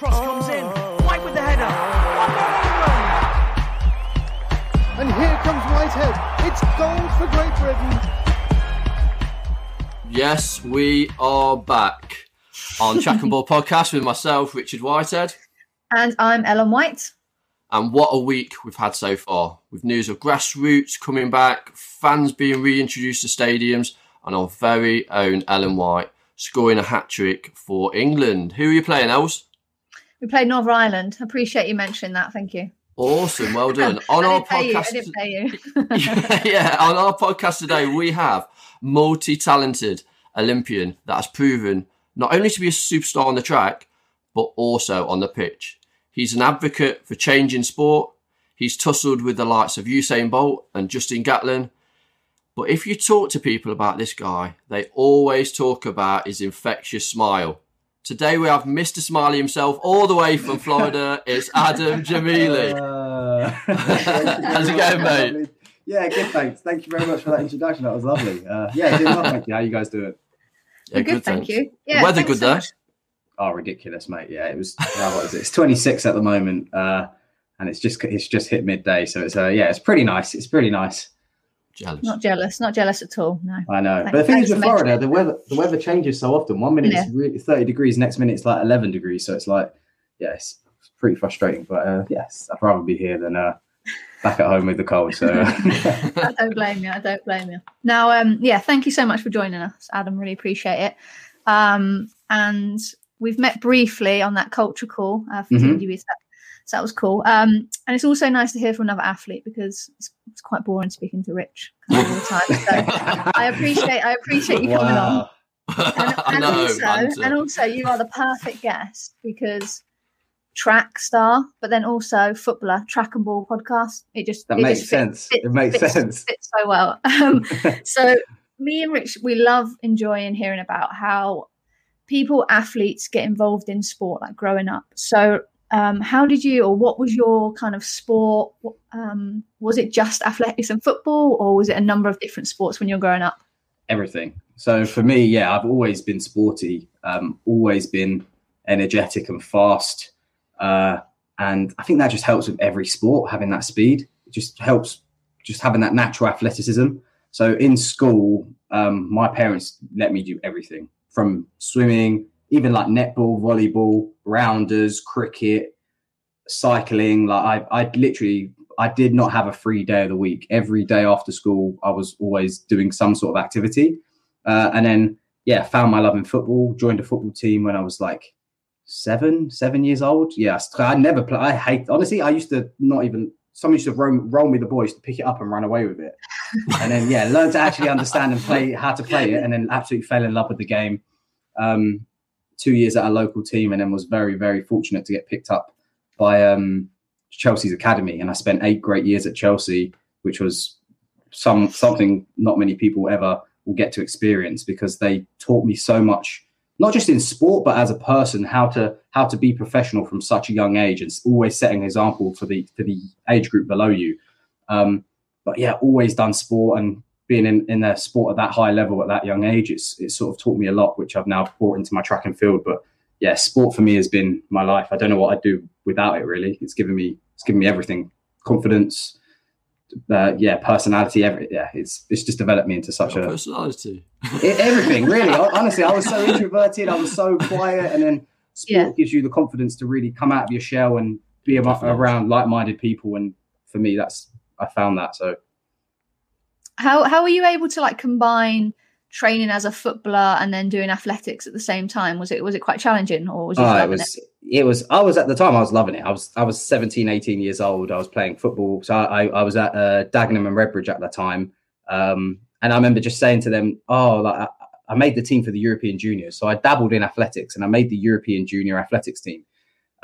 cross comes in. White with the header. 1 0 England. And here comes Whitehead. It's goal for Great Britain. Yes, we are back on Track and Ball podcast with myself, Richard Whitehead. And I'm Ellen White. And what a week we've had so far, with news of grassroots coming back, fans being reintroduced to stadiums, and our very own Ellen White scoring a hat trick for England. Who are you playing, Els? We played Northern Ireland. I appreciate you mentioning that. Thank you. Awesome, well done. On our podcast, You. I didn't pay you. yeah, yeah, on our podcast today, we have multi-talented Olympian that has proven not only to be a superstar on the track, but also on the pitch. He's an advocate for change in sport. He's tussled with the likes of Usain Bolt and Justin Gatlin. But if you talk to people about this guy, they always talk about his infectious smile. Today we have Mr. Smiley himself, all the way from Florida. it's Adam Gemili. Uh, How's it going, mate? Yeah, good. Thanks. Thank you very much for that introduction. That was lovely. Uh, yeah, doing well. Thank you. How you guys doing? Yeah, good, good. Thank you. Yeah, weather good so there. Oh, ridiculous, mate. Yeah, it was. what is it? It's 26 at the moment, uh, and it's just it's just hit midday. So it's uh, yeah, it's pretty nice. It's pretty nice. Jealous. Not jealous. Not jealous at all. No. I know. Thanks, but the thing is with Florida, the weather the weather changes so often. One minute yeah. it's really 30 degrees, next minute it's like 11 degrees. So it's like, yeah, it's pretty frustrating. But uh, yes, I'd rather be here than uh, back at home with the cold. So I don't blame you. I don't blame you. Now, um, yeah, thank you so much for joining us, Adam. Really appreciate it. Um, and we've met briefly on that culture call uh, for mm-hmm. So that was cool. Um, and it's also nice to hear from another athlete because it's, it's quite boring speaking to Rich all the time. So I appreciate I appreciate you coming wow. on. And, and know, also, and also, you are the perfect guest because track star, but then also footballer, track and ball podcast. It just that it makes just sense. Fits, it makes fits, sense. Fits so well. Um, so me and Rich, we love enjoying hearing about how people, athletes, get involved in sport, like growing up. So. Um, how did you, or what was your kind of sport? Um, was it just athletics and football, or was it a number of different sports when you were growing up? Everything. So for me, yeah, I've always been sporty, um, always been energetic and fast. Uh, and I think that just helps with every sport, having that speed. It just helps just having that natural athleticism. So in school, um, my parents let me do everything from swimming, even like netball, volleyball, rounders, cricket, cycling. Like I, I literally, I did not have a free day of the week. Every day after school, I was always doing some sort of activity. Uh, and then, yeah, found my love in football. Joined a football team when I was like seven, seven years old. Yeah, I never play. I hate honestly. I used to not even. Someone used to roll, roll me the boys to pick it up and run away with it, and then yeah, learn to actually understand and play how to play it, and then absolutely fell in love with the game. Um, two years at a local team, and then was very very fortunate to get picked up by um, Chelsea's academy, and I spent eight great years at Chelsea, which was some something not many people ever will get to experience because they taught me so much not just in sport but as a person how to how to be professional from such a young age and always setting an example for the for the age group below you. Um, but yeah always done sport and being in, in a sport at that high level at that young age it's it sort of taught me a lot which i've now brought into my track and field but yeah sport for me has been my life i don't know what i'd do without it really it's given me it's given me everything confidence uh, yeah, personality. Every yeah, it's it's just developed me into such Your a personality. it, everything really. Honestly, I was so introverted. I was so quiet, and then sport yeah. gives you the confidence to really come out of your shell and be around like-minded people. And for me, that's I found that. So, how how were you able to like combine? training as a footballer and then doing athletics at the same time was it was it quite challenging or was you oh, it was it? it? was i was at the time i was loving it i was i was 17 18 years old i was playing football so i i was at uh, dagenham and redbridge at that time um, and i remember just saying to them oh like, I, I made the team for the european juniors so i dabbled in athletics and i made the european junior athletics team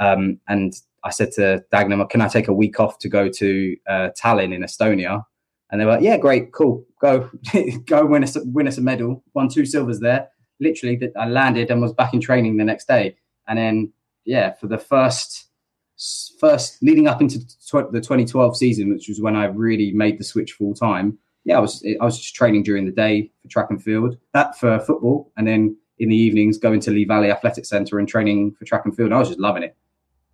um, and i said to dagenham can i take a week off to go to uh, tallinn in estonia and they were like, yeah, great, cool, go, go win us, win us a medal. Won two silvers there. Literally, I landed and was back in training the next day. And then, yeah, for the first, first leading up into tw- the 2012 season, which was when I really made the switch full time. Yeah, I was I was just training during the day for track and field, that for football, and then in the evenings going to Lee Valley Athletic Centre and training for track and field. I was just loving it.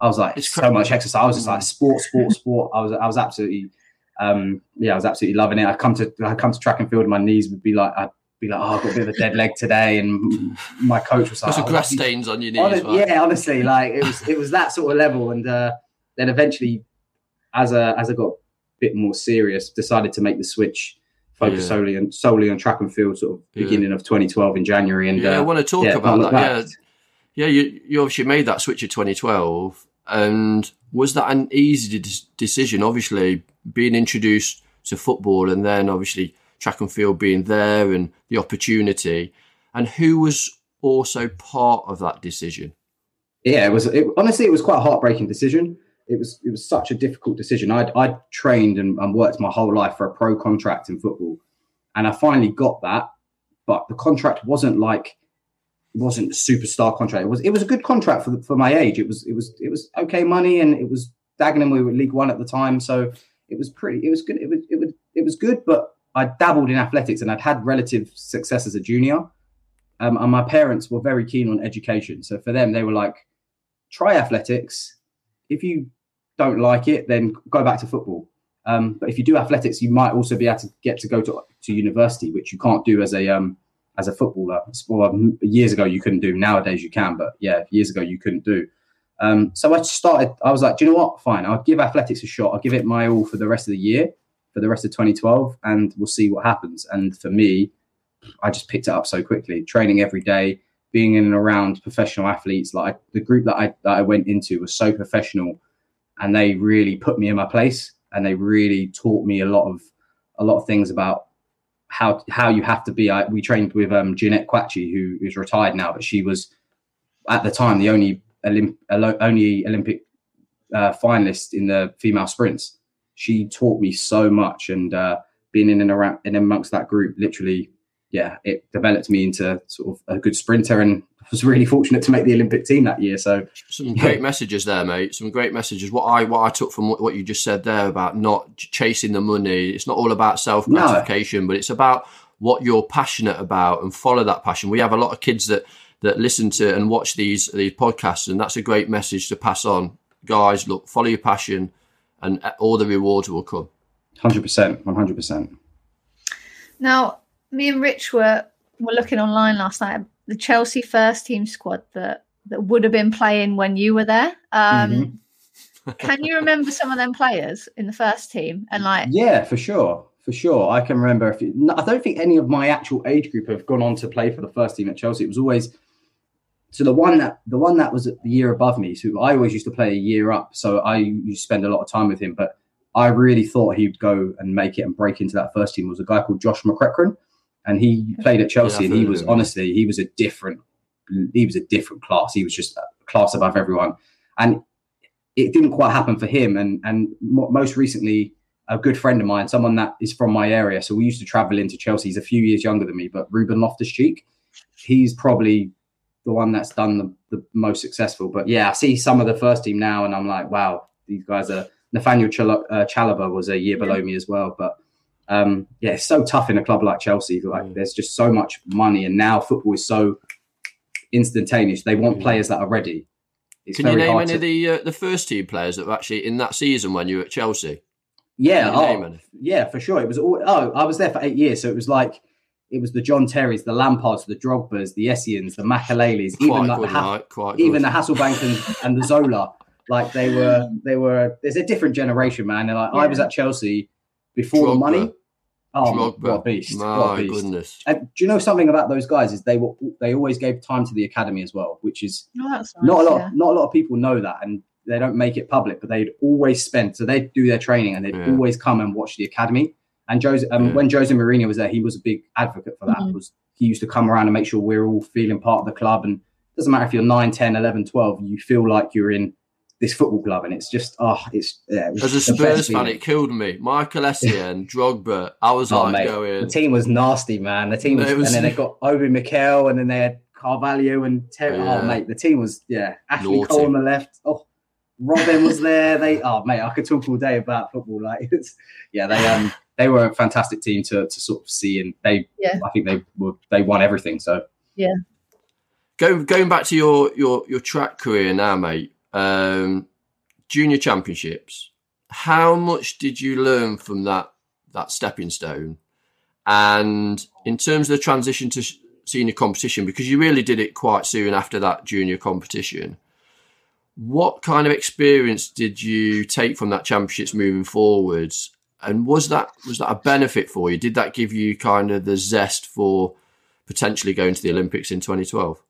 I was like, It's so cra- much exercise. I was just like, sport, sport, sport. I was, I was absolutely, um, yeah, I was absolutely loving it. I come to, I come to track and field, and my knees would be like, I'd be like, oh, I've got a bit of a dead leg today, and my coach was like, "Oh, grass you- stains on your knees. Hon- right? yeah, honestly, like it was it was that sort of level, and uh, then eventually, as a as I got a bit more serious, decided to make the switch, focus Yeah. solely on solely on track and field, sort of Yeah. beginning of 2012 in January, and yeah, I uh, want to talk yeah, about that. back. Yeah, yeah. You you obviously made that switch in 2012, and was that an easy de- decision? Obviously, being introduced to football, and then obviously track and field being there, and the opportunity, and who was also part of that decision. yeah, it was it, honestly it was quite a heartbreaking decision. It was it was such a difficult decision. I'd I'd trained and, and worked my whole life for a pro contract in football, and I finally got that, but the contract wasn't like it wasn't a superstar contract. It was it was a good contract for for my age. It was it was it was okay money, and it was Dagenham. We were League One at the time, so it was pretty. It was good. It was it was it was good, but I dabbled in athletics, and I'd had relative success as a junior. Um, and my parents were very keen on education, so for them, they were like, "Try athletics. If you don't like it, then go back to football. Um, but if you do athletics, you might also be able to get to go to, to university, which you can't do as a um, as a footballer. Years ago you couldn't do. Nowadays you can, but yeah, years ago you couldn't do. Um, so I started. I was like, do you know what? Fine, I'll give athletics a shot. I'll give it my all for the rest of the year, for the rest of 2012, and we'll see what happens. And for me, I just picked it up so quickly. Training every day, being in and around professional athletes. Like the group that I that I went into was so professional, and they really put me in my place, and they really taught me a lot of a lot of things about how how you have to be. I, we trained with um, Jeanette Kwakye, who is retired now, but she was at the time the only Olymp- only Olympic uh, finalist in the female sprints. She taught me so much, and uh, being in and around and amongst that group, literally, yeah, it developed me into sort of a good sprinter, and I was really fortunate to make the Olympic team that year. So Some great messages there, mate. Some great messages. What I what I took from what, what you just said there about not chasing the money. It's not all about self gratification, but it's about what you're passionate about and follow that passion. We have a lot of kids that that listen to and watch these these podcasts, and that's a great message to pass on. Guys, look, follow your passion, and uh, all the rewards will come. hundred percent, one hundred percent. Now, me and Rich were were looking online last night. at The Chelsea first team squad that that would have been playing when you were there. Um, can you remember some of them players in the first team? And like, Yeah, for sure, for sure. I can remember. If you, no, I don't think any of my actual age group have gone on to play for the first team at Chelsea. It was always so the one that the one that was the year above me. So I always used to play a year up. So I used to spend a lot of time with him. But I really thought he'd go and make it and break into that first team. Was a guy called Josh McEachran, and he played at Chelsea. Yeah, and he was honestly, he was a different. He was a different class. He was just a class above everyone, and it didn't quite happen for him. And and most recently, a good friend of mine, someone that is from my area. So we used to travel into Chelsea. He's a few years younger than me, but Ruben Loftus Cheek, he's probably the one that's done the, the most successful. But yeah, I see some of the first team now, and I'm like, wow, these guys are. Nathaniel Chal- uh, Chalobah was a year below me as well, but um, yeah, it's so tough in a club like Chelsea. Like, Mm. there's just so much money, and now football is so instantaneous. They want Mm. players that are ready. It's Can you name any to- of the uh, the first team players that were actually in that season when you were at Chelsea? Yeah, Can you name oh, yeah, for sure. It was all. Oh, I was there for eight years, so it was like it was the John Terrys, the Lampards, the Drogbas, the Essiens, the Makeleles, even like the Ha-. Quite even good. the Hasselbaink and, and the Zola. Like they were, they were. There's a different generation, man. And like I was at Chelsea before the money. Oh, Drogba. what a beast! My what a beast. goodness. And do you know something about those guys? Is they were they always gave time to the academy as well, which is oh, nice, not a lot. yeah. Not a lot of people know that, and they don't make it public. But they'd always spend. So they'd do their training, and they'd Yeah. always come and watch the academy. And Jose, um, Yeah. when Jose Mourinho was there, he was a big advocate for that. Mhm. Was he used to come around and make sure we're all feeling part of the club, and it doesn't matter if you're 9, 10, 11, 12, you feel like you're in this football club, and it's just oh, it's yeah. It As a the Spurs fan, it killed me. Michael Essien, Drogba. I was Oh, like mate, going. the team was nasty, man. The team was, was- and then they got Obi Mikel, and then they had Carvalho and Terry. Yeah. Oh, mate, the team was yeah. Ashley Naughty. Cole on the left. Oh, Robben was there. They oh, mate, I could talk all day about football. Like it's yeah, they um they were a fantastic team to to sort of see, and they Yeah. I think they were they won everything. So yeah Going, going back to your, your, your track career now, mate. Um, junior championships. How much did you learn from that that stepping stone? And in terms of the transition to senior competition, because you really did it quite soon after that junior competition, what kind of experience did you take from that championships moving forwards? And was that was that a benefit for you? Did that give you kind of the zest for potentially going to the Olympics in 2012?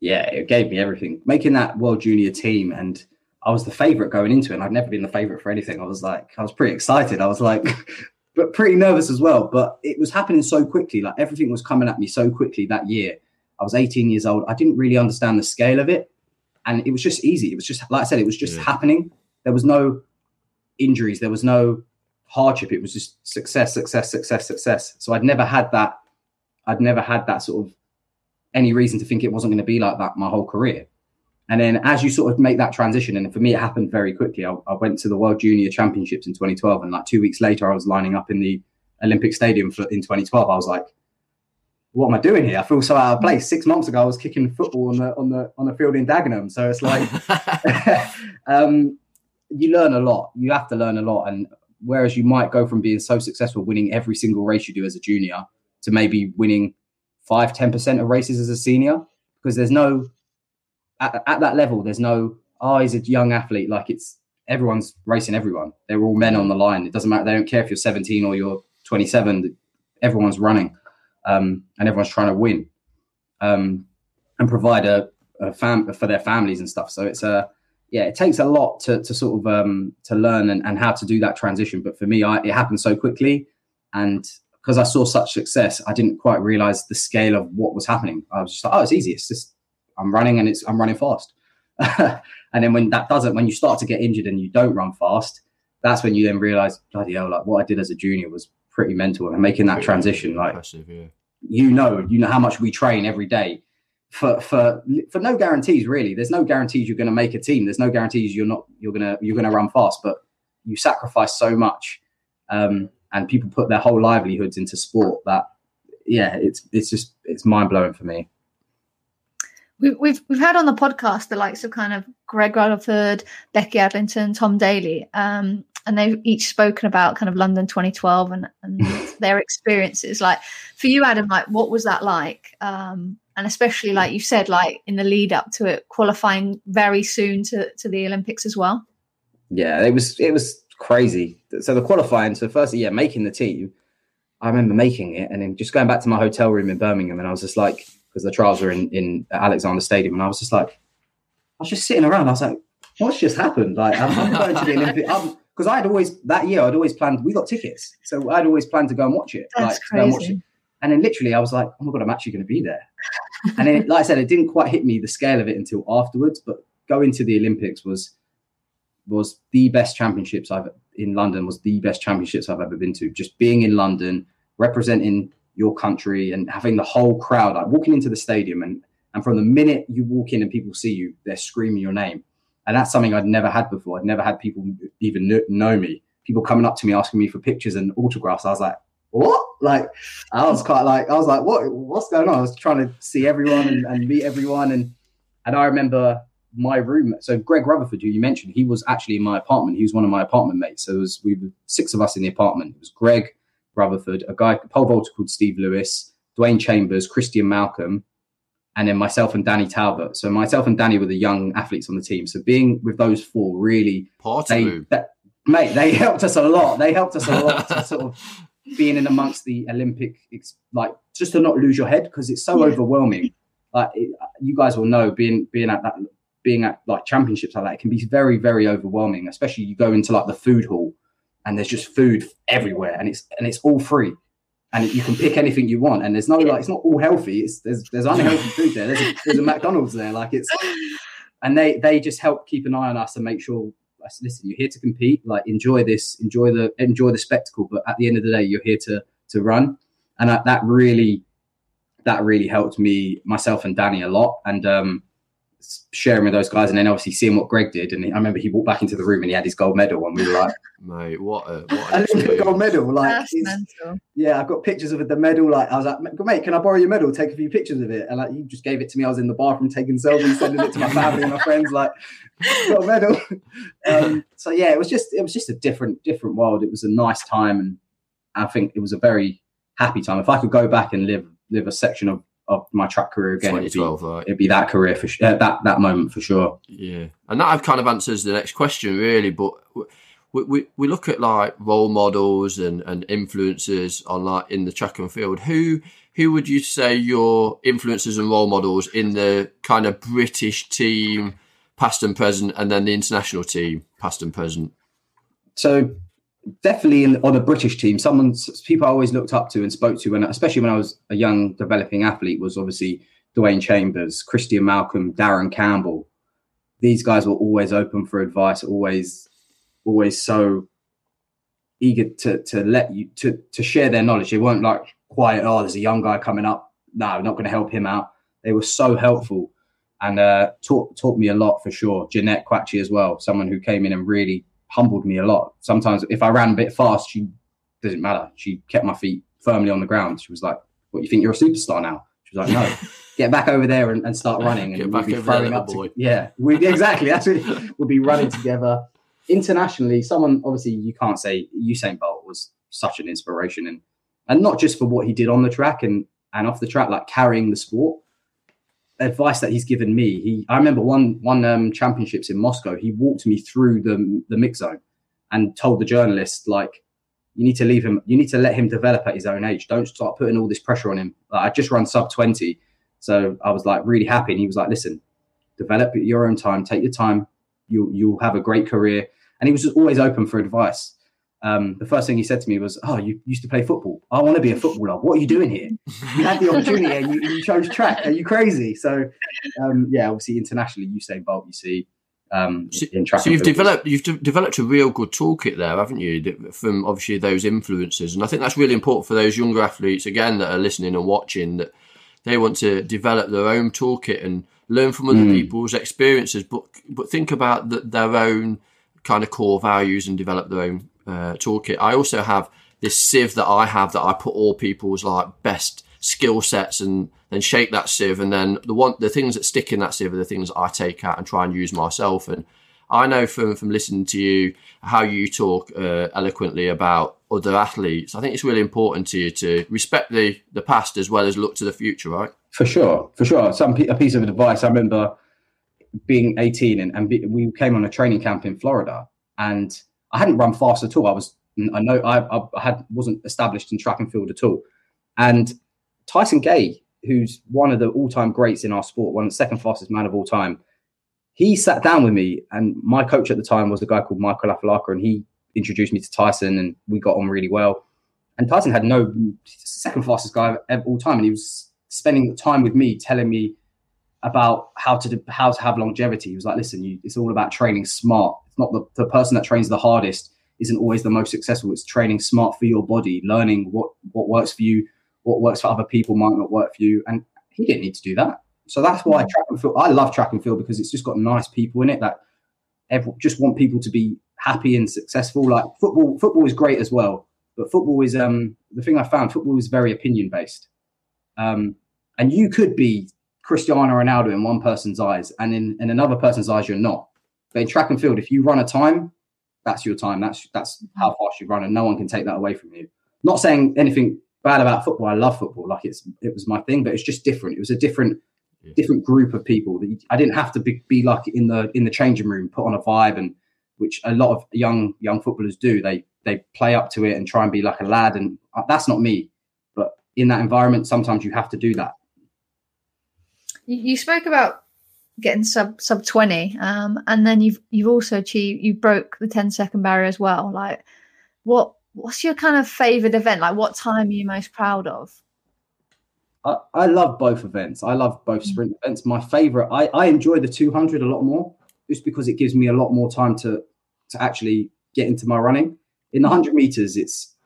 Yeah, it gave me everything. Making that World Junior team, and I was the favorite going into it. And I'd never been the favorite for anything. I was like, I was pretty excited. I was like, but pretty nervous as well. But it was happening so quickly. Like everything was coming at me so quickly that year. I was 18 years old. I didn't really understand the scale of it. And it was just easy. It was just, like I said, it was just yeah. happening. There was no injuries. There was no hardship. It was just success, success, success, success. So I'd never had that. I'd never had that sort of any reason to think it wasn't going to be like that my whole career. And then as you sort of make that transition, and for me, it happened very quickly. I, I, went to the World Junior Championships in 2012, and like two weeks later, I was lining up in the Olympic Stadium for, in 2012. I was like, "What am I doing here? I feel so out of place." Six months ago, I was kicking football on the on the on the field in Dagenham. So it's like, um, you learn a lot. You have to learn a lot, and whereas you might go from being so successful, winning every single race you do as a junior, to maybe winning five, 10% of races as a senior, because there's no at, at that level, there's no, oh, he's a young athlete. Like it's everyone's racing everyone. They're all men on the line. It doesn't matter. They don't care if you're 17 or you're 27. Everyone's running, um, and everyone's trying to win, um, and provide a, a fam for their families and stuff. So it's a yeah, it takes a lot to to sort of um, to learn and, and how to do that transition. But for me, I, it happened so quickly, and because I saw such success, I didn't quite realize the scale of what was happening. I was just like, oh, it's easy. It's just I'm running and it's I'm running fast. and then when that doesn't, when you start to get injured and you don't run fast, that's when you then realize, bloody hell, like what I did as a junior was pretty mental. And making that transition, like yeah. you know, you know how much we train every day for for for no guarantees really. There's no guarantees you're going to make a team. There's no guarantees you're not you're gonna you're gonna run fast, but you sacrifice so much, um, and people put their whole livelihoods into sport that yeah, it's it's just it's mind blowing for me we've, we've we've had on the podcast the likes of kind of Greg Rutherford, Becky Adlington, Tom Daley, um, and they've each spoken about kind of London 2012 and, and their experiences. Like for you, Adam, like what was that like? Um, and especially like you said, like in the lead up to it, qualifying very soon to to the Olympics as well. Yeah, it was it was crazy. So the qualifying, so firstly, yeah, making the team. I remember making it and then just going back to my hotel room in Birmingham, and I was just like because the trials were in in Alexander Stadium, and I was just like, I was just sitting around. I was like, what's just happened? Like, I'm, I'm going to the Olympic. Because I'd always that year, I'd always planned. We got tickets, so I'd always planned to go and watch it. That's like, crazy. And, watch it. and then literally, I was like, oh my god, I'm actually going to be there. and then, like I said, it didn't quite hit me the scale of it until afterwards. But going to the Olympics was was the best championships I've in London was the best championships I've ever been to. Just being in London, representing your country and having the whole crowd like walking into the stadium and and from the minute you walk in and people see you they're screaming your name. And that's something i'd never had before. I'd never had people even know me. People coming up to me asking me for pictures and autographs. I was like what? Like i was quite like i was like what what's going on? I was trying to see everyone and, and meet everyone. And and i remember my room so greg rutherford who you mentioned he was actually in my apartment he was one of my apartment mates so it was we were six of us in the apartment it was greg Rutherford, a guy, pole vaulter called Steve Lewis, Dwain Chambers, Christian Malcolm, and then myself and Danny Talbot. So myself and Danny were the young athletes on the team. So being with those four really, they, that, mate, they helped us a lot. They helped us a lot to sort of being in amongst the Olympic, like just to not lose your head because it's so yeah. overwhelming. Like it, you guys will know, being being at that, being at like championships like that, it can be very very overwhelming. Especially you go into like the food hall and there's just food everywhere and it's and it's all free. And you can pick anything you want and there's no like it's not all healthy it's there's there's unhealthy food there there's a, there's a mcdonald's there like it's and they they just help keep an eye on us and make sure listen you're here to compete like enjoy this enjoy the enjoy the spectacle but at the end of the day you're here to to run. And that, that really that really helped me myself and danny a lot. And um sharing with those guys, and then obviously seeing what Greg did. And I remember he walked back into the room and he had his gold medal, and we were like, Mate, what a what an Olympic gold medal. Like, mental. yeah, I've got pictures of the medal. Like, I was like, mate, can I borrow your medal? Take a few pictures of it. And like, he just gave it to me. I was in the bathroom taking selfies, and sending it to my family and my friends. Like, got a medal. Um, so yeah, it was just, it was just a different, different world. It was a nice time, and I think it was a very happy time. If I could go back and live, live a section of, of my track career again, it'd be, right? it'd be that career for sh- uh, that that moment for sure. Yeah, and that kind of answers the next question, really. But we, we, we look at like role models and, and influencers on like in the track and field. Who who would you say your influences and role models in the kind of British team, past and present, and then the international team, past and present? so definitely in, on the British team, someone people I always looked up to and spoke to, and especially when I was a young developing athlete, was obviously Dwain Chambers, Christian Malcolm, Darren Campbell. These guys were always open for advice, always, always so eager to to let you to to share their knowledge. They weren't like quiet. Oh, there's a young guy coming up. No, I'm not going to help him out. They were so helpful and uh, taught taught me a lot for sure. Jeanette Kwakye as well, someone who came in and really humbled me a lot. Sometimes if I ran a bit fast, she doesn't matter. She kept my feet firmly on the ground. She was like, "What you think you're a superstar now?" She was like, "No, get back over there and, and start running." Get and back we'd be throwing up. to- yeah, we, exactly. That's it. We'll be running together. Internationally, someone obviously you can't say Usain Bolt was such an inspiration, and and not just for what he did on the track and and off the track, like carrying the sport. Advice that he's given me. He, I remember one one um, championships in Moscow. He walked me through the the mix zone and told the journalist like, you need to leave him. You need to let him develop at his own age. Don't start putting all this pressure on him. Like, I just run sub twenty, so I was like really happy. And he was like, listen, develop at your own time. Take your time. You you'll have a great career. And he was just always open for advice. Um, the first thing he said to me was, "Oh, you used to play football. I want to be a footballer. What are you doing here? You had the opportunity and you, you chose track. Are you crazy?" So, um, yeah, obviously internationally, Usain Bolt, you see um, So- in track. So you've developed you've de- developed a real good toolkit there, haven't you? that- From obviously those influences, and I think that's really important for those younger athletes again that are listening and watching that they want to develop their own toolkit and learn from other Mm. people's experiences, but but think about the, their own kind of core values and develop their own uh, toolkit. I also have this sieve that I have that I put all people's like best skill sets and then shake that sieve and then the one the things that stick in that sieve are the things I take out and try and use myself and I know from from listening to you how you talk uh, eloquently about other athletes. I think it's really important to you to respect the the past as well as look to the future, right? For sure, for sure. Some a piece of advice. I remember being 18 and, and be, we came on a training camp in Florida, and I hadn't run fast at all. I was, I know, I, I had wasn't established in track and field at all. And Tyson Gay, who's one of the all-time greats in our sport, one of the second fastest man of all time, he sat down with me, and my coach at the time was a guy called Michael Afilaka, and he introduced me to Tyson, and we got on really well. And Tyson had no second fastest guy of all time, and he was spending time with me, telling me about how to how to have longevity. He was like, "Listen, you, it's all about training smart. Not the, the person that trains the hardest isn't always the most successful. It's training smart for your body, learning what what works for you, what works for other people might not work for you." And he didn't need to do that. So that's why track and field. I love track and field because it's just got nice people in it that just want people to be happy and successful. Like football, football is great as well, but football is um the thing I found. Football is very opinion based, um, and you could be Cristiano Ronaldo in one person's eyes, and in, in another person's eyes, you're not. But in track and field, if you run a time, that's your time. That's that's how fast you run, and no one can take that away from you. Not saying anything bad about football. I love football, like it's it was my thing, but it's just different. It was a different Yeah. different group of people. That you- I didn't have to be, be like in the in the changing room, put on a vibe, and which a lot of young young footballers do. They they play up to it and try and be like a lad, and uh, that's not me. But in that environment, sometimes you have to do that. You, you spoke about getting sub sub twenty, um, and then you've you've also achieved you broke the 10 second barrier as well. Like, what what's your kind of favorite event? Like, what time are you most proud of? I, I love both events. I love both sprint events. My favorite, I, I enjoy the 200 a lot more just because it gives me a lot more time to to actually get into my running. In the 100 meters, it's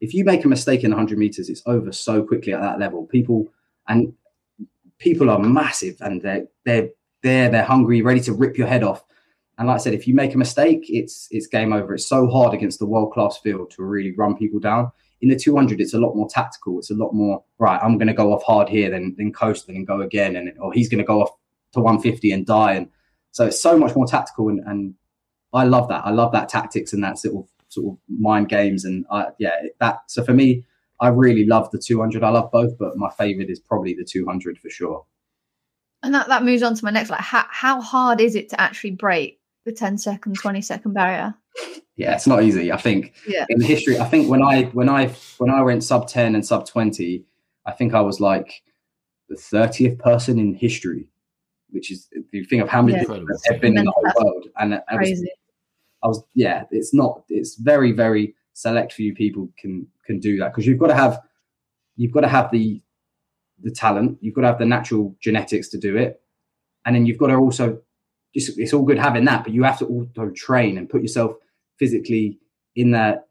if you make a mistake in 100 meters, it's over so quickly at that level. People and people are massive and they're they're there, they're hungry, ready to rip your head off. And like I said, if you make a mistake, it's it's game over. It's so hard against the world class field to really run people down. In the 200, it's a lot more tactical. It's a lot more right. I'm going to go off hard here, then then coast, and go again, and or he's going to go off to 150 and die. And so it's so much more tactical, and, and I love that. I love that tactics and that sort of sort of mind games, and I, yeah, that. So for me, I really love the 200. I love both, but my favorite is probably the 200 for sure. And that, that moves on to my next. Like, how, how hard is it to actually break the 10 second, 20 second barrier? Yeah, it's not easy. I think Yeah. in history, I think when I when I when I went sub 10 and sub 20, I think I was like the 30th person in history, which is you think of how many Yeah. people have been in the whole world. And I was, I was yeah, it's not it's very, very select few people can can do that because you've got to have you've got to have the the talent, you've got to have the natural genetics to do it. And then you've got to also just it's all good having that, but you have to also train and put yourself physically in the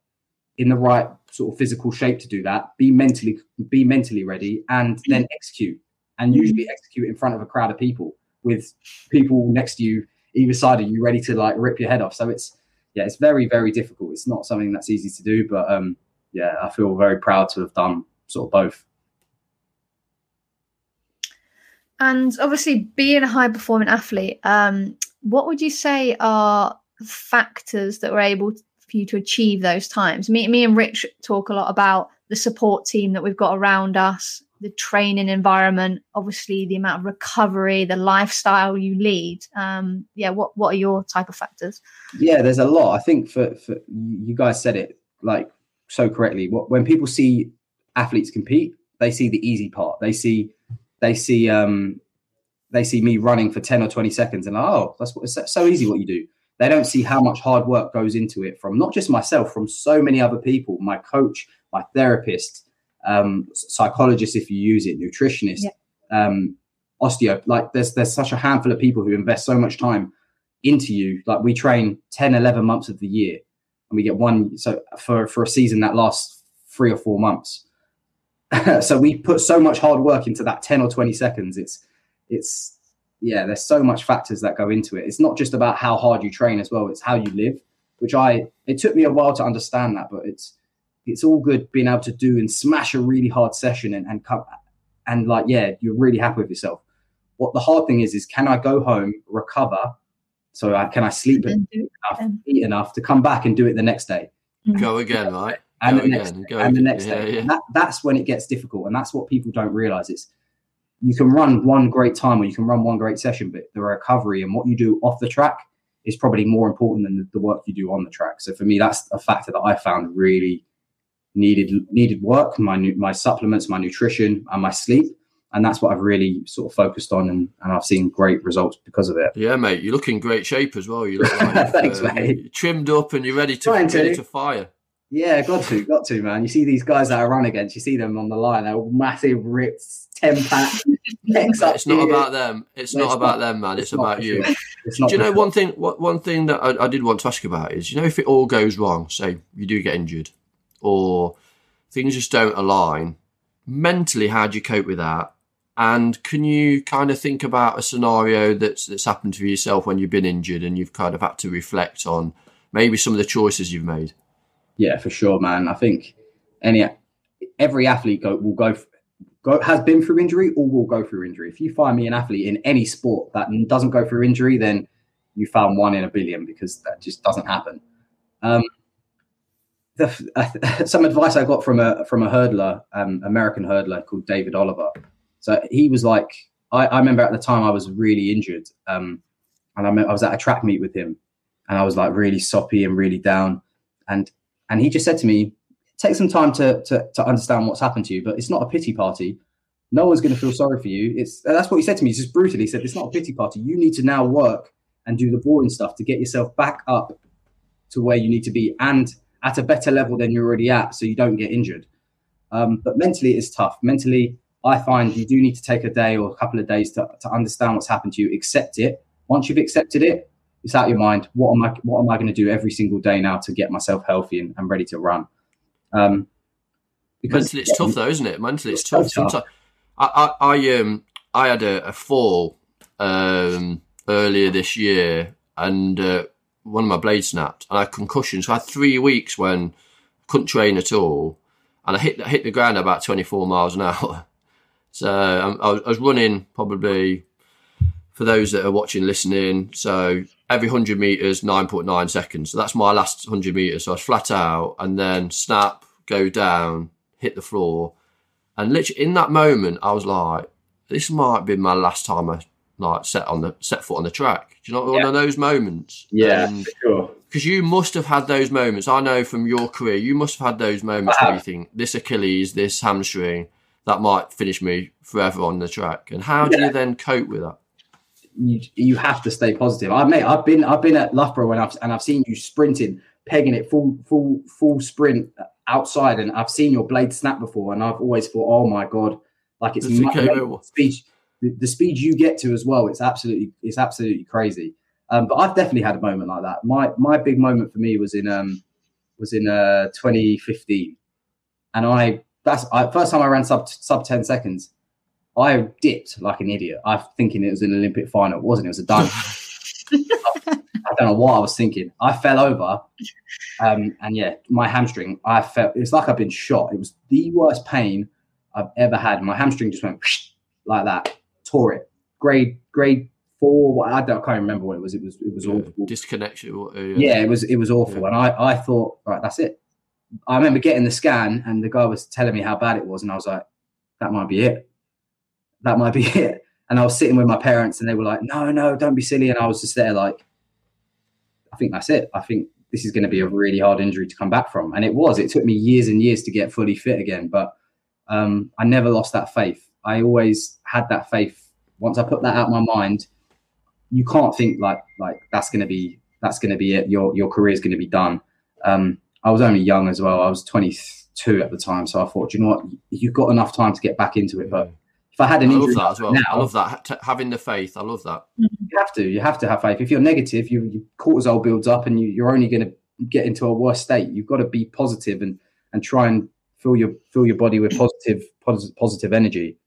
in the right sort of physical shape to do that. Be mentally be mentally ready and then execute. And usually execute in front of a crowd of people with people next to you, either side of you, ready to like rip your head off. So it's yeah, it's very, very difficult. It's not something that's easy to do, but um yeah, I feel very proud to have done sort of both. And obviously, being a high performing athlete, um, what would you say are factors that were able for you to achieve those times? Me, me and Rich talk a lot about the support team that we've got around us, the training environment, obviously the amount of recovery, the lifestyle you lead. Um, yeah, what what are your type of factors? Yeah, there's a lot. I think for, for you guys said it like so correctly. What when people see athletes compete, they see the easy part. They see they see um they see me running for 10 or 20 seconds and oh that's what it's so easy what you do they don't see how much hard work goes into it from not just myself from so many other people my coach my therapist um psychologist if you use it nutritionist um osteo like there's there's such a handful of people who invest so much time into you like we train 10 11 months of the year and we get one so for for a season that lasts three or four months. So we put so much hard work into that 10 or 20 seconds. It's it's yeah there's so much factors that go into it. It's not just about how hard you train as well it's how you live which i it took me a while to understand that but it's it's all good being able to do and smash a really hard session and and come and like yeah you're really happy with yourself. What the hard thing is is can i go home recover so I, can i sleep And enough eat enough to come back and do it the next day mm-hmm. Go again, right? and Go the next again, day, go and the next Yeah, day. yeah. And That, that's when it gets difficult, and that's what people don't realize. It's you can run one great time or you can run one great session, but the recovery and what you do off the track is probably more important than the, the work you do on the track. So for me, that's a factor that I found really needed needed work. My my supplements, my nutrition, and my sleep, and that's what I've really sort of focused on, and, and I've seen great results because of it. Yeah, mate, you look in great shape as well. You look like Thanks, uh, mate. you're trimmed up and you're ready to Trying ready to. to fire. Yeah, got to, got to, man. You see these guys that I run against, you see them on the line, they're all massive, ripped, 10 pack. It's not about them. It's No, not it's about not. them, man. It's, not about you. It's Do you know one thing? What one thing that I, I did want to ask about is, you know, if it all goes wrong, say you do get injured, or things just don't align, mentally, how do you cope with that? And can you kind of think about a scenario that's that's happened to yourself when you've been injured and you've kind of had to reflect on maybe some of the choices you've made? Yeah, for sure, man. I think any every athlete go, will go, go has been through injury or will go through injury. If you find me an athlete in any sport that doesn't go through injury, then you found one in a billion because that just doesn't happen. Um, the, some advice I got from a from a hurdler, um, American hurdler called David Oliver. So he was like, I, I remember at the time I was really injured, um, and I, I was at a track meet with him, and I was like really soppy and really down, and and he just said to me, "Take some time to to, to understand what's happened to you, but it's not a pity party. No one's going to feel sorry for you. It's that's what he said to me. He just brutally said, "It's not a pity party. You need to now work and do the boring stuff to get yourself back up to where you need to be and at a better level than you're already at, so you don't get injured." Um, but mentally, it's tough. Mentally, I find you do need to take a day or a couple of days to, to understand what's happened to you, accept it. Once you've accepted it, it's out of your mind. What am I? What am I going to do every single day now to get myself healthy and, and ready to run? Um, Mentally, it's tough though, isn't it? Mentally, it's It's tough. tough. Sometimes I, I, I, um, I had a, a fall um, earlier this year, and uh, one of my blades snapped, and I had concussions. So I had three weeks when I couldn't train at all, and I hit I hit the ground about 24 miles an hour. So um, I, was, I was running probably for those that are watching, listening. So every 100 meters, 9.9 seconds. So that's my last 100 meters. So I was flat out and then snap, go down, hit the floor. And literally in that moment, I was like, this might be my last time I like set on the set foot on the track. Do you know one of those moments? Yeah, And- for sure. because you must have had those moments. I know from your career, you must have had those moments where you think this Achilles, this hamstring, that might finish me forever on the track. And how do Yeah. you then cope with that? you you have to stay positive. I mate, I've been I've been at Loughborough and I've and I've seen you sprinting, pegging it full full full sprint outside, and I've seen your blade snap before, and I've always thought, oh my god, like it's Does it mu- speed the, the speed you get to as well. It's absolutely it's absolutely crazy. Um, but I've definitely had a moment like that. My my big moment for me was in um was in uh 2015, and I that's I, first time I ran sub sub 10 seconds. I dipped like an idiot. I thinking it was an Olympic final. It wasn't. It was a dunk. I don't know what I was thinking. I fell over, um, and yeah, my hamstring. I felt it's like I've been shot. It was the worst pain I've ever had. My hamstring just went like that, tore it. Grade grade four. I don't. I can't remember what it was. It was it was awful. Disconnection. uh, Yeah, it was it was awful, Yeah. and I I thought right, that's it. I remember getting the scan, and the guy was telling me how bad it was, and I was like, that might be it. That might be it. And I was sitting with my parents, and they were like, no, no, don't be silly. And I was just there like, I think that's it. I think this is going to be a really hard injury to come back from, and it was. It took me years and years to get fully fit again, but um, I never lost that faith. I always had that faith. Once I put that out my mind, you can't think like like that's going to be that's going to be it. Your your career is going to be done. Um, I was only young as well. I was 22 at the time, so I thought, you know what, you've got enough time to get back into it. But if I had an I an love that as well. now, I love that. Having the faith. I love that. you have to you have to have faith. If you're negative, you, you cortisol builds up, and you, you're only going to get into a worse state. You've got to be positive and and try and fill your fill your body with positive positive, positive energy.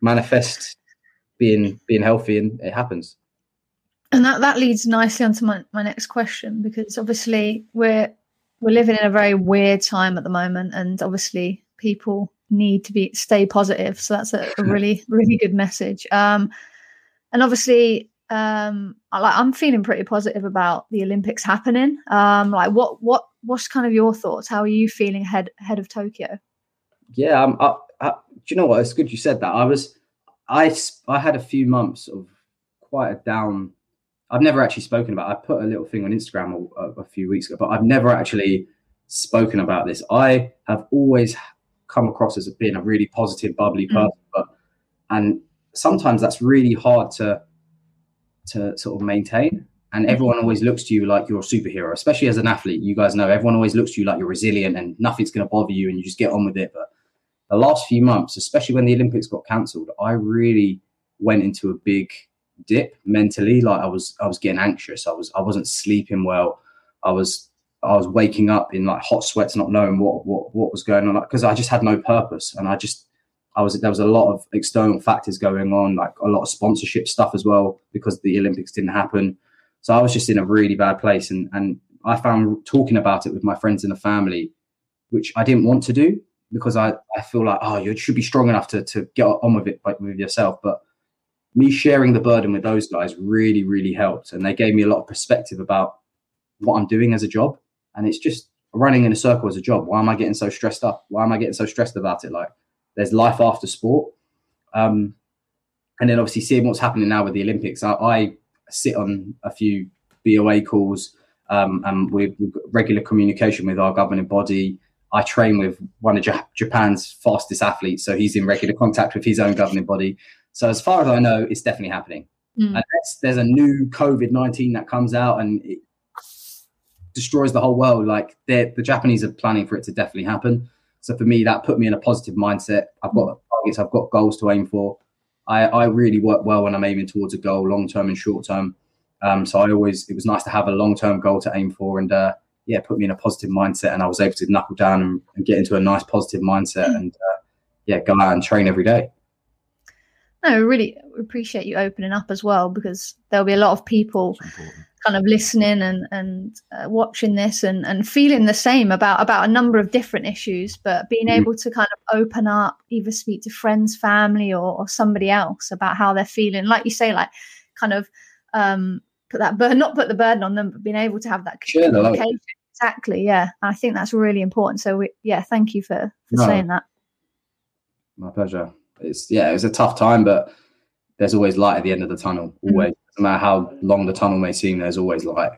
Manifest being being healthy, and it happens. And that, that leads nicely onto my, my next question because obviously we're we're living in a very weird time at the moment and obviously people need to be stay positive. So that's a, a really, really good message. Um and obviously um I, like I'm feeling pretty positive about the Olympics happening. Um like what what what's kind of your thoughts? How are you feeling ahead ahead of Tokyo? Yeah, um, I, I, do you know what? It's good you said that. I was, I I had a few months of quite a down. I've never actually spoken about. I put a little thing on Instagram a, a, few weeks ago, but I've never actually spoken about this. I have always come across as being a really positive, bubbly Mm. person, but and sometimes that's really hard to to sort of maintain. And everyone always looks to you like you're a superhero, especially as an athlete. You guys know everyone always looks to you like you're resilient and nothing's going to bother you, and you just get on with it. But the last few months, especially when the Olympics got cancelled, I really went into a big dip mentally. Like I was, I was getting anxious. I was, I wasn't sleeping well. I was, I was waking up in like hot sweats, not knowing what what what was going on because I just had no purpose, and I just, I was there was a lot of external factors going on, like a lot of sponsorship stuff as well because the Olympics didn't happen. So I was just in a really bad place, and and I found talking about it with my friends and the family, which I didn't want to do because I, I feel like oh you should be strong enough to to get on with it like, with yourself but me sharing the burden with those guys really really helped. And they gave me a lot of perspective about what I'm doing as a job. And it's just running in a circle as a job. Why am I getting so stressed up? Why am I getting so stressed about it? Like there's life after sport. Um and then obviously seeing what's happening now with the Olympics I, I sit on a few BOA calls um, and we've, regular communication with our governing body. I train with one of Ja- Japan's fastest athletes, so he's in regular contact with his own governing body. So as far as I know, it's definitely happening. Mm. Unless there's a new COVID nineteen that comes out and it destroys the whole world, like the Japanese are planning for it to definitely happen. So for me, that put me in a positive mindset. I've got targets, I've got goals to aim for. I, I really work well when I'm aiming towards a goal, long term and short term. Um, so I always it was nice to have a long term goal to aim for, and uh, yeah, put me in a positive mindset, and I was able to knuckle down and, and get into a nice positive mindset, and uh, yeah, go out and train every day. No, really appreciate you opening up as well because there'll be a lot of people kind of listening and and uh, watching this and and feeling the same about about a number of different issues, but being Mhm. able to kind of open up, either speak to friends, family, or, or somebody else about how they're feeling. Like you say, like kind of um put that burden, not put the burden on them, but being able to have that the load. Exactly, yeah. I think that's really important. So we, yeah, thank you for for No. saying that. My pleasure. It's yeah, it was a tough time, but there's always light at the end of the tunnel. Mm. Always, no matter how long the tunnel may seem, there's always light.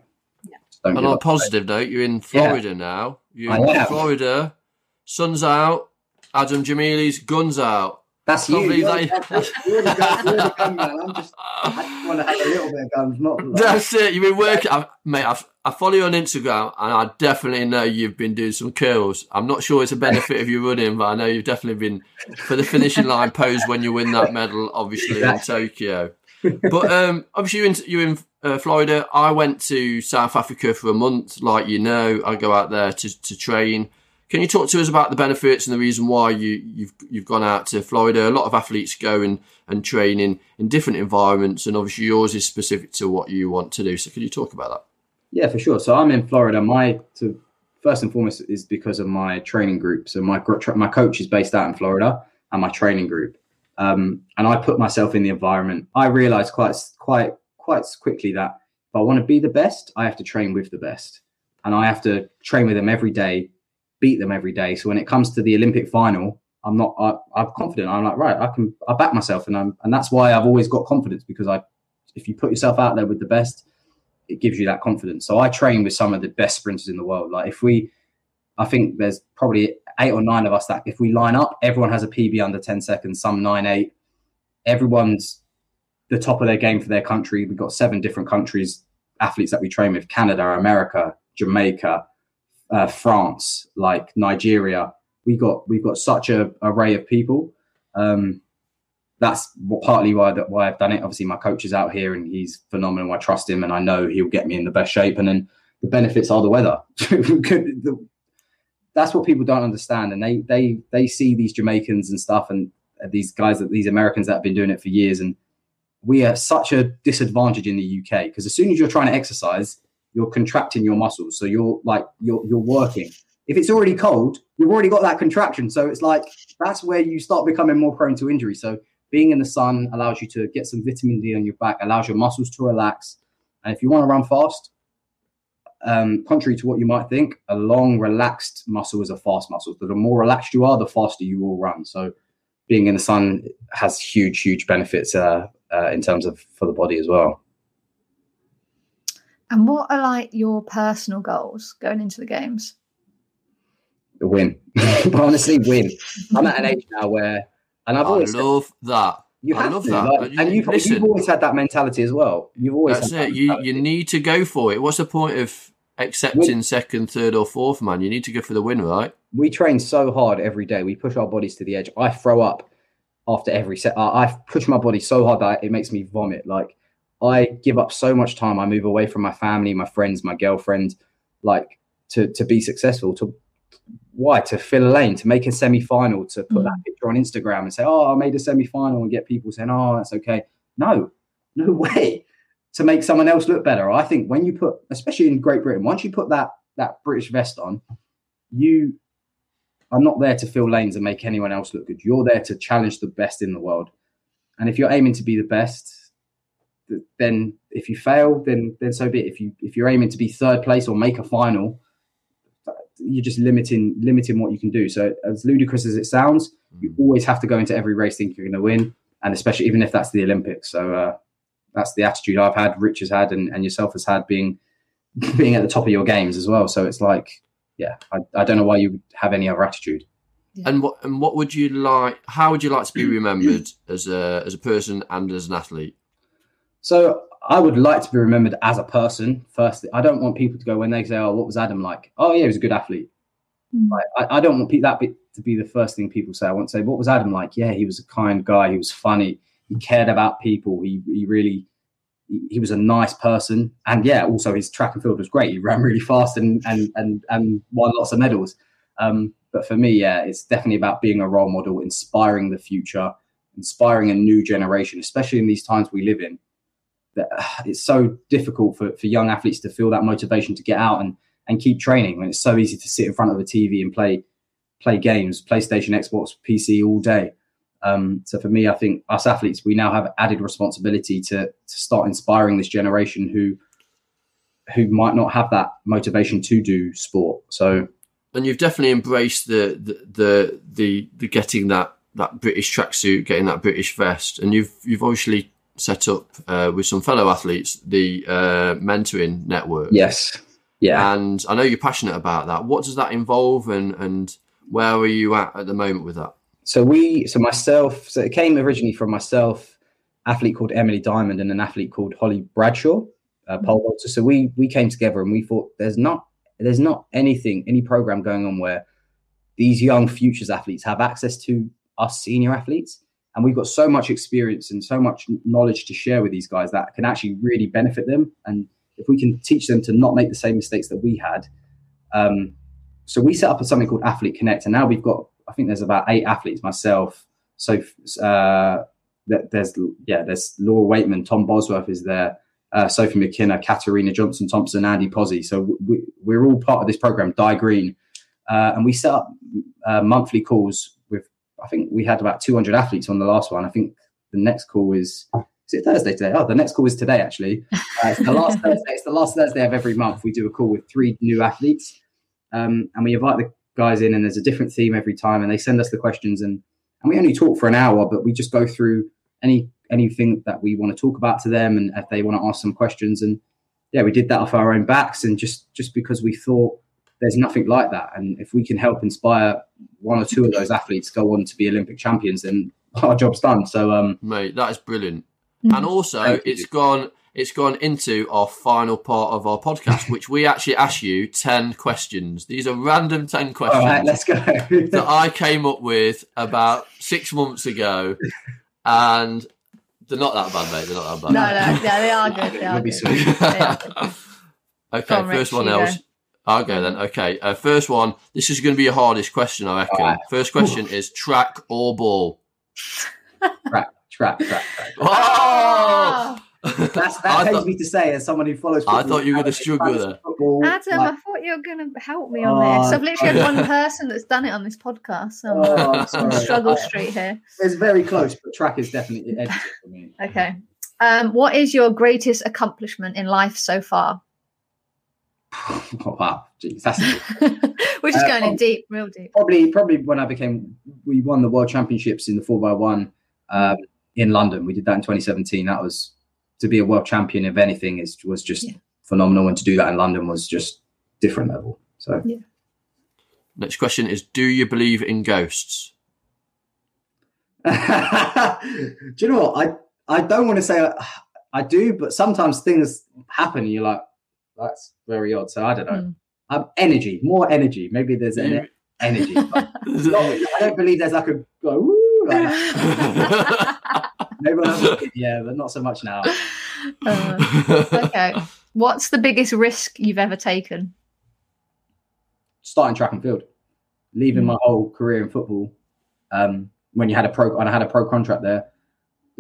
Just don't And on a up. positive note, you're in Florida now. You're I in am. Florida. Sun's out. Adam Gemili's guns out. That's you. You're, that- that's- you're the gun, you're the gun man. I'm just, I just want to have a little bit of guns, not. Like, That's it. You've been working, I, mate. I, I follow you on Instagram, and I definitely know you've been doing some curls. I'm not sure it's a benefit of you running, but I know you've definitely been for the finishing line pose when you win that medal, obviously in Tokyo. But um, obviously you're in, you're in uh, Florida. I went to South Africa for a month, like you know. I go out there to, to train. Can you talk to us about the benefits and the reason why you, you've you've gone out to Florida? A lot of athletes go and, and train in, in different environments, and obviously yours is specific to what you want to do. So, can you talk about that? Yeah, for sure. So I'm in Florida. My to first and foremost is because of my training group. So my my coach is based out in Florida, and my training group. Um, and I put myself in the environment. I realized quite quite quite quickly that if I want to be the best, I have to train with the best, and I have to train with them every day, beat them every day. So when it comes to the Olympic final, I'm not. I, I'm confident. I'm like right. I can. I back myself, and I'm. And that's why I've always got confidence because I, if you put yourself out there with the best, it gives you that confidence. So I train with some of the best sprinters in the world. Like if we, I think there's probably eight or nine of us that if we line up, everyone has a PB under 10 seconds, some nine, eight. Everyone's the top of their game for their country. We've got seven different countries, athletes that we train with Canada, America, Jamaica, uh, France, like Nigeria. We got we've got such a array of people. Um, that's partly why that why I've done it. Obviously, my coach is out here and he's phenomenal. I trust him and I know he'll get me in the best shape. And then the benefits are the weather. That's what people don't understand, and they they they see these Jamaicans and stuff, and these guys that these Americans that have been doing it for years, and we are such a disadvantage in the UK because as soon as you're trying to exercise, you're contracting your muscles, so you're like you're you're working. If it's already cold, you've already got that contraction, so it's like that's where you start becoming more prone to injury. So being in the sun allows you to get some vitamin D on your back, allows your muscles to relax, and if you want to run fast, um, contrary to what you might think, a long, relaxed muscle is a fast muscle. So the more relaxed you are, the faster you will run. So being in the sun has huge, huge benefits uh, uh, in terms of for the body as well. And what are like your personal goals going into the games? The win, honestly, win. I'm at an age now where, and I've I always said, love that. you I have love to, that. like, you- and you've, listen. you've always had that mentality as well. You've always That's had it. that You you need to go for it. What's the point of accepting second, third, or fourth, man? You need to go for the win, right? we train so hard every day. We push our bodies to the edge. I throw up after every set. I, I push my body so hard that it makes me vomit. Like I give up so much time. I move away from my family, my friends, my girlfriend, like to to be successful. To why? To fill a lane, to make a semi final, to put that mm. picture on Instagram and say, "Oh, I made a semi final," and get people saying, "Oh, that's okay." No, no way. To make someone else look better. I think when you put, especially in Great Britain, once you put that that British vest on, you are not there to fill lanes and make anyone else look good. You're there to challenge the best in the world. And if you're aiming to be the best, then if you fail, then then so be it. If you if you're aiming to be third place or make a final, you're just limiting limiting what you can do. So as ludicrous as it sounds, you always have to go into every race thinking you're going to win, and especially even if that's the Olympics. So uh, that's the attitude I've had, Rich has had, and, and yourself has had being being at the top of your games as well. So it's like, yeah, I, I don't know why you would have any other attitude. And what and what would you like? How would you like to be remembered as a as a person and as an athlete? So I would like to be remembered as a person. Firstly, I don't want people to go when they say, "Oh, what was Adam like?" Oh, yeah, he was a good athlete. Mm. Like, I, I don't want pe- that bit to be the first thing people say. I want to say, "What was Adam like?" Yeah, he was a kind guy. He was funny. He cared about people. He he really he, he was a nice person. And yeah, also his track and field was great. He ran really fast and and and and won lots of medals. Um, but for me, yeah, it's definitely about being a role model, inspiring the future, inspiring a new generation, especially in these times we live in. It's so difficult for, for young athletes to feel that motivation to get out and, and keep training when it's so easy to sit in front of a TV and play play games, PlayStation, Xbox, PC all day. Um, so for me, I think us athletes, we now have added responsibility to to start inspiring this generation who who might not have that motivation to do sport. So and you've definitely embraced the the the the, the getting that that British tracksuit, getting that British vest, and you've you've obviously set up uh, with some fellow athletes the uh, mentoring network. yes, yeah. and I know you're passionate about that. What does that involve, and and where are you at at the moment with that? so we so myself so it came originally from myself athlete called emily diamond and an athlete called holly bradshaw uh, pole vaulter so we we came together and we thought there's not there's not anything any program going on where these young futures athletes have access to us senior athletes and we've got so much experience and so much knowledge to share with these guys that can actually really benefit them and if we can teach them to not make the same mistakes that we had um, so we set up something called athlete connect and now we've got I think there's about eight athletes. Myself, so uh, there's yeah, there's Laura Weightman, Tom Bosworth is there, uh, Sophie McKenna, Katarina Johnson Thompson, Andy Pozzi. So we, we're all part of this program, Dai Greene, uh, and we set up uh, monthly calls. I think we had about 200 athletes on the last one. I think the next call is. Is it Thursday today? Oh, the next call is today. Actually, uh, it's the last Thursday. It's the last Thursday of every month. We do a call with three new athletes, um, and we invite the guys in and there's a different theme every time and they send us the questions and and we only talk for an hour but we just go through any anything that we want to talk about to them and if they want to ask some questions and yeah we did that off our own backs and just just because we thought there's nothing like that and if we can help inspire one or two of those athletes go on to be olympic champions then our job's done so um Mate, that is brilliant. Mm. And also, it's gone. It's gone into our final part of our podcast, which we actually ask you ten questions. These are random ten questions right let's go that I came up with about six months ago, and they're not that bad, mate. They're not that No, bad. no, yeah, they are good. They We'll are be good. sweet. They are good. okay, on, first Rich, one you else. go. I'll go then. Okay, uh, first one. This is going to be your hardest question, I reckon. Alright. First question is track or ball. track track track, track. Oh! That's, that I pains thought- me to say as someone who follows. I thought you were gonna struggle there. football, Adam, like- I thought you were going to help me on Oh, this. I've literally had one person that's done it on this podcast. So Oh, I'm I'm on struggle I- street here. It's very close, but track is definitely edited for me. Okay. Um, what is your greatest accomplishment in life so far? oh, wow, Jeez, that's We're just Uh, going in oh. deep, real deep. probably probably when I became. We won the world championships in the four x one um, in London. We did that in 2017. That was to be a world champion. If anything, is was just Yeah. phenomenal, and to do that in London was just different level. So yeah. Next question is: Do you believe in ghosts? do you know what I? I don't want to say I, I do, but sometimes things happen, and you're like, that's very odd. So I don't know. Mm. Um, energy, more energy. Maybe there's an energy. not- I don't believe there's like a go. Woo, like, maybe I was a yeah, but not so much now. Uh, okay. What's the biggest risk you've ever taken? Starting track and field, leaving my whole career in football. Um, when you had a pro, and I had a pro contract there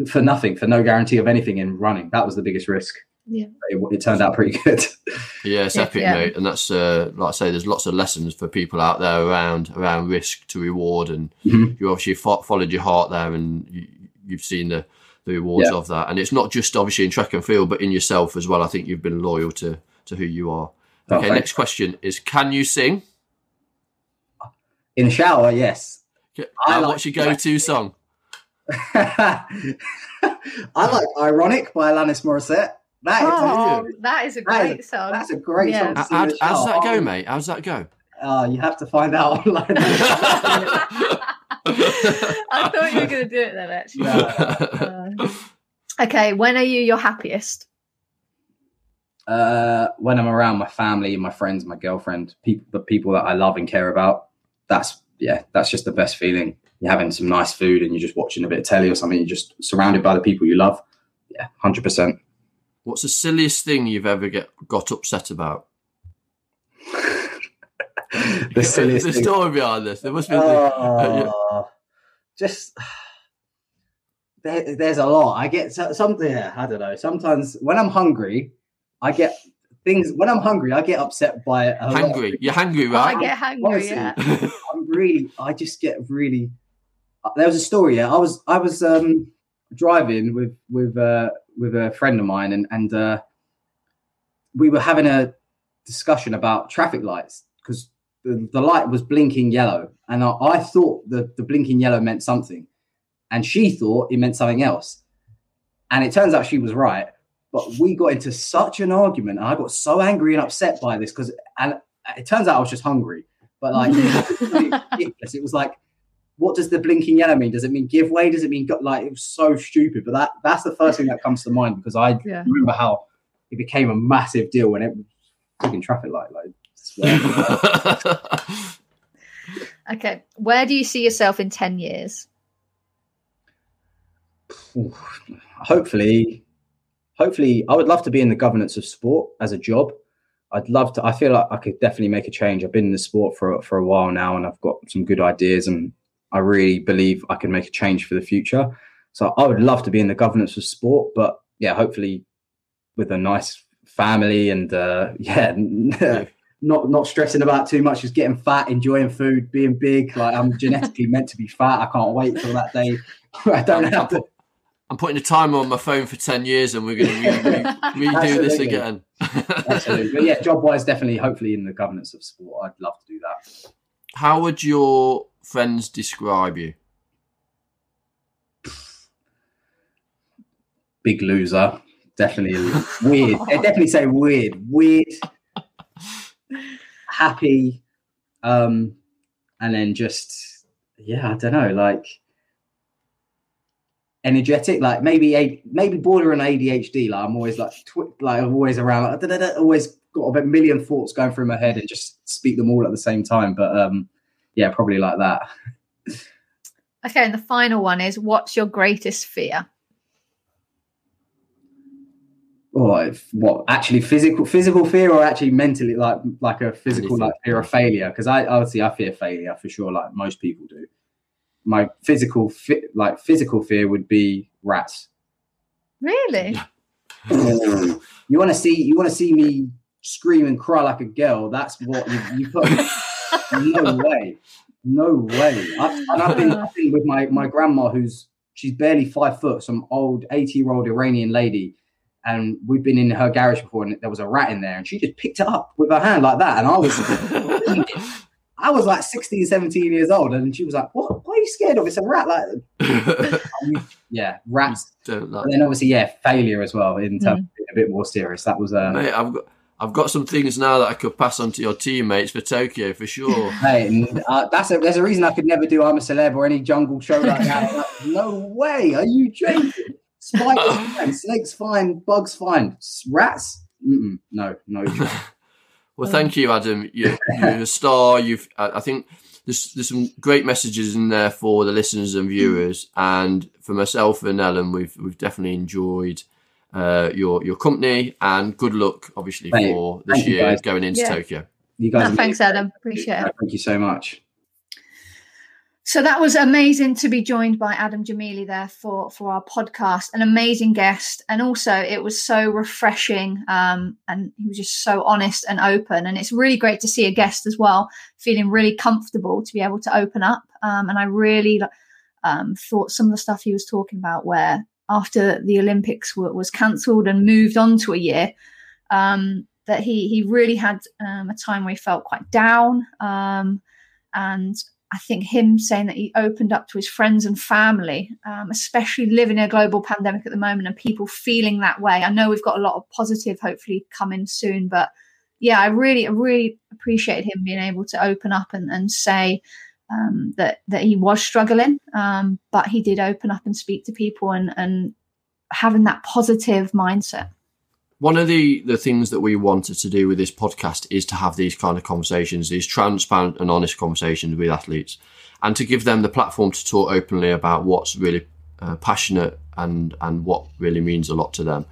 for nothing, for no guarantee of anything in running. That was the biggest risk. Yeah. It, it turned out pretty good. Yeah, it's epic, yeah. mate, and that's uh, like I say. There's lots of lessons for people out there around around risk to reward, and Mhm. you obviously fo- followed your heart there, and you, you've seen the the rewards Yeah. of that. And it's not just obviously in track and field, but in yourself as well. I think you've been loyal to to who you are. Oh, Okay, thank next question is: Can you sing? in the shower, yes. I Uh, like what's your go-to song? I like "Ironic" by Alanis Morissette. That is, Oh, that is a That is- great song. that's a great Yeah. song. How, how, how's that shower. go, mate? How's that go? Uh, you have to find out online. I thought you were going to do it then, actually. No. Uh, okay, when are you your happiest? uh, when I'm around my family, my friends, my girlfriend, people, the people that I love and care about, that's yeah, that's just the best feeling. You're having some nice food and you're just watching a bit of telly or something. You're just surrounded by the people you love. Yeah, hundred percent. What's the silliest thing you've ever get got upset about? The silliest the thing. story behind this. There must be. the- Oh, just there, there's a lot. I get something. Yeah, I don't know. Sometimes when I'm hungry, I get things. When I'm hungry, I get upset by a lot. Hungry. You're hungry, right? I get hungry. Honestly. Yeah. I'm really. I just get really. uh, There was a story. Yeah, I was. I was um driving with with uh with a friend of mine, and and uh, we were having a discussion about traffic lights because the, the light was blinking yellow, and I, I thought the the blinking yellow meant something, and she thought it meant something else, and it turns out she was right. But we got into such an argument, and I got so angry and upset by this because, and it turns out I was just hungry. But like, it was. It was like, what does the blinking yellow mean? Does it mean give way? Does it mean go-? like? It was so stupid. But that that's the first thing that comes to mind because I Yeah. remember how it became a massive deal when it was freaking traffic light. Like, Okay. Where do you see yourself in 10 years? Hopefully, hopefully, I would love to be in the governance of sport as a job. I'd love to. I feel like I could definitely make a change. I've been in the sport for for a while now, and I've got some good ideas, and I really believe I can make a change for the future. So I would love to be in the governance of sport, but yeah, hopefully with a nice family and uh, yeah, not not stressing about too much, just getting fat, enjoying food, being big. Like I'm genetically meant to be fat. I can't wait till that day. I don't have to. I'm putting a timer on my phone for 10 years and we're going to re- re- redo this again. Absolutely. But yeah, job wise, definitely, hopefully in the governance of sport. I'd love to do that. How would your friends describe you? Big loser. Definitely weird. They definitely say weird. Weird. Happy. Um, and then just yeah, I don't know, like energetic, like maybe maybe border on ADHD. Like I'm always like tw- like I'm always around, like always got a million thoughts going through my head and just speak them all at the same time. But um, yeah, probably like that. Okay. And the final one is what's your greatest fear? Or if, what actually physical physical fear or actually mentally like like a physical Anything. like fear of failure? Because I obviously I fear failure for sure, like most people do. My physical fi- like physical fear would be rats. Really? you want to see you want to see me scream and cry like a girl? That's what you, you put. no way, no way. I've, and I've been, I've been with my my grandma, who's she's barely five foot, some old eighty year old Iranian lady, and we've been in her garage before, and there was a rat in there, and she just picked it up with her hand like that, and I was. I was like 16, 17 years old, and she was like, "What? Why are you scared of? It's a rat!" Like, yeah, rats. Don't like- And then obviously, yeah, failure as well. In terms of being a bit more serious, that was uh, Mate, I've got I've got some things now that I could pass on to your teammates for Tokyo for sure. Hey, uh, that's a, there's a reason I could never do I'm a celeb or any jungle show like that. Like, no way, are you joking? Spiders fine, snakes fine, bugs fine, rats. Mm-mm, no, no. Well, thank you, Adam. You, you're a star. You've, I I think there's there's some great messages in there for the listeners and viewers, and for myself and Ellen, we've we've definitely enjoyed uh, your your company, and good luck, obviously, Mate, for this year guys. going into Yeah. Tokyo. You guys, No, thanks. Adam. Appreciate it. Thank you so much. So that was amazing to be joined by Adam Gemili there for for our podcast. An amazing guest, and also it was so refreshing. Um, and he was just so honest and open. And it's really great to see a guest as well feeling really comfortable to be able to open up. Um, and I really um, thought some of the stuff he was talking about, where after the Olympics were, was cancelled and moved on to a year, um, that he he really had um, a time where he felt quite down. Um, and I think him saying that he opened up to his friends and family, um, especially living in a global pandemic at the moment and people feeling that way. I know we've got a lot of positive, hopefully, coming soon, but yeah, I really, really appreciated him being able to open up and, and say um, that that he was struggling, um, but he did open up and speak to people and and having that positive mindset. One of the, the things that we wanted to do with this podcast is to have these kind of conversations, these transparent and honest conversations with athletes, and to give them the platform to talk openly about what's really uh, passionate and and what really means a lot to them,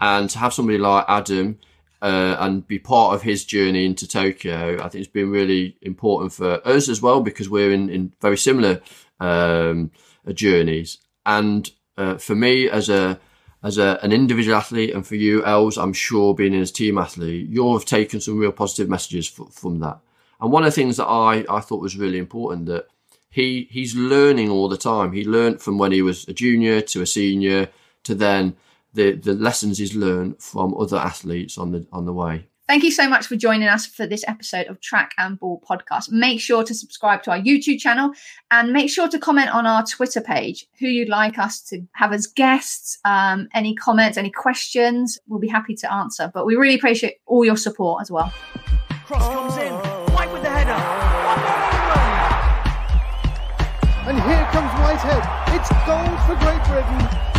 and to have somebody like Adam uh, and be part of his journey into Tokyo, I think it's been really important for us as well because we're in, in very similar um, journeys and uh, for me as a as a, an individual athlete, and for you, Els, I'm sure being in as team athlete, you've taken some real positive messages f- from that. And one of the things that I, I thought was really important that he he's learning all the time. He learned from when he was a junior to a senior to then the the lessons he's learned from other athletes on the on the way. Thank you so much for joining us for this episode of Track and Ball podcast. Make sure to subscribe to our YouTube channel and make sure to comment on our Twitter page who you'd like us to have as guests. Um, any comments, any questions, we'll be happy to answer. But we really appreciate all your support as well. Cross comes in. White with the header. One more on the run. And here comes Whitehead. It's goal for Great Britain.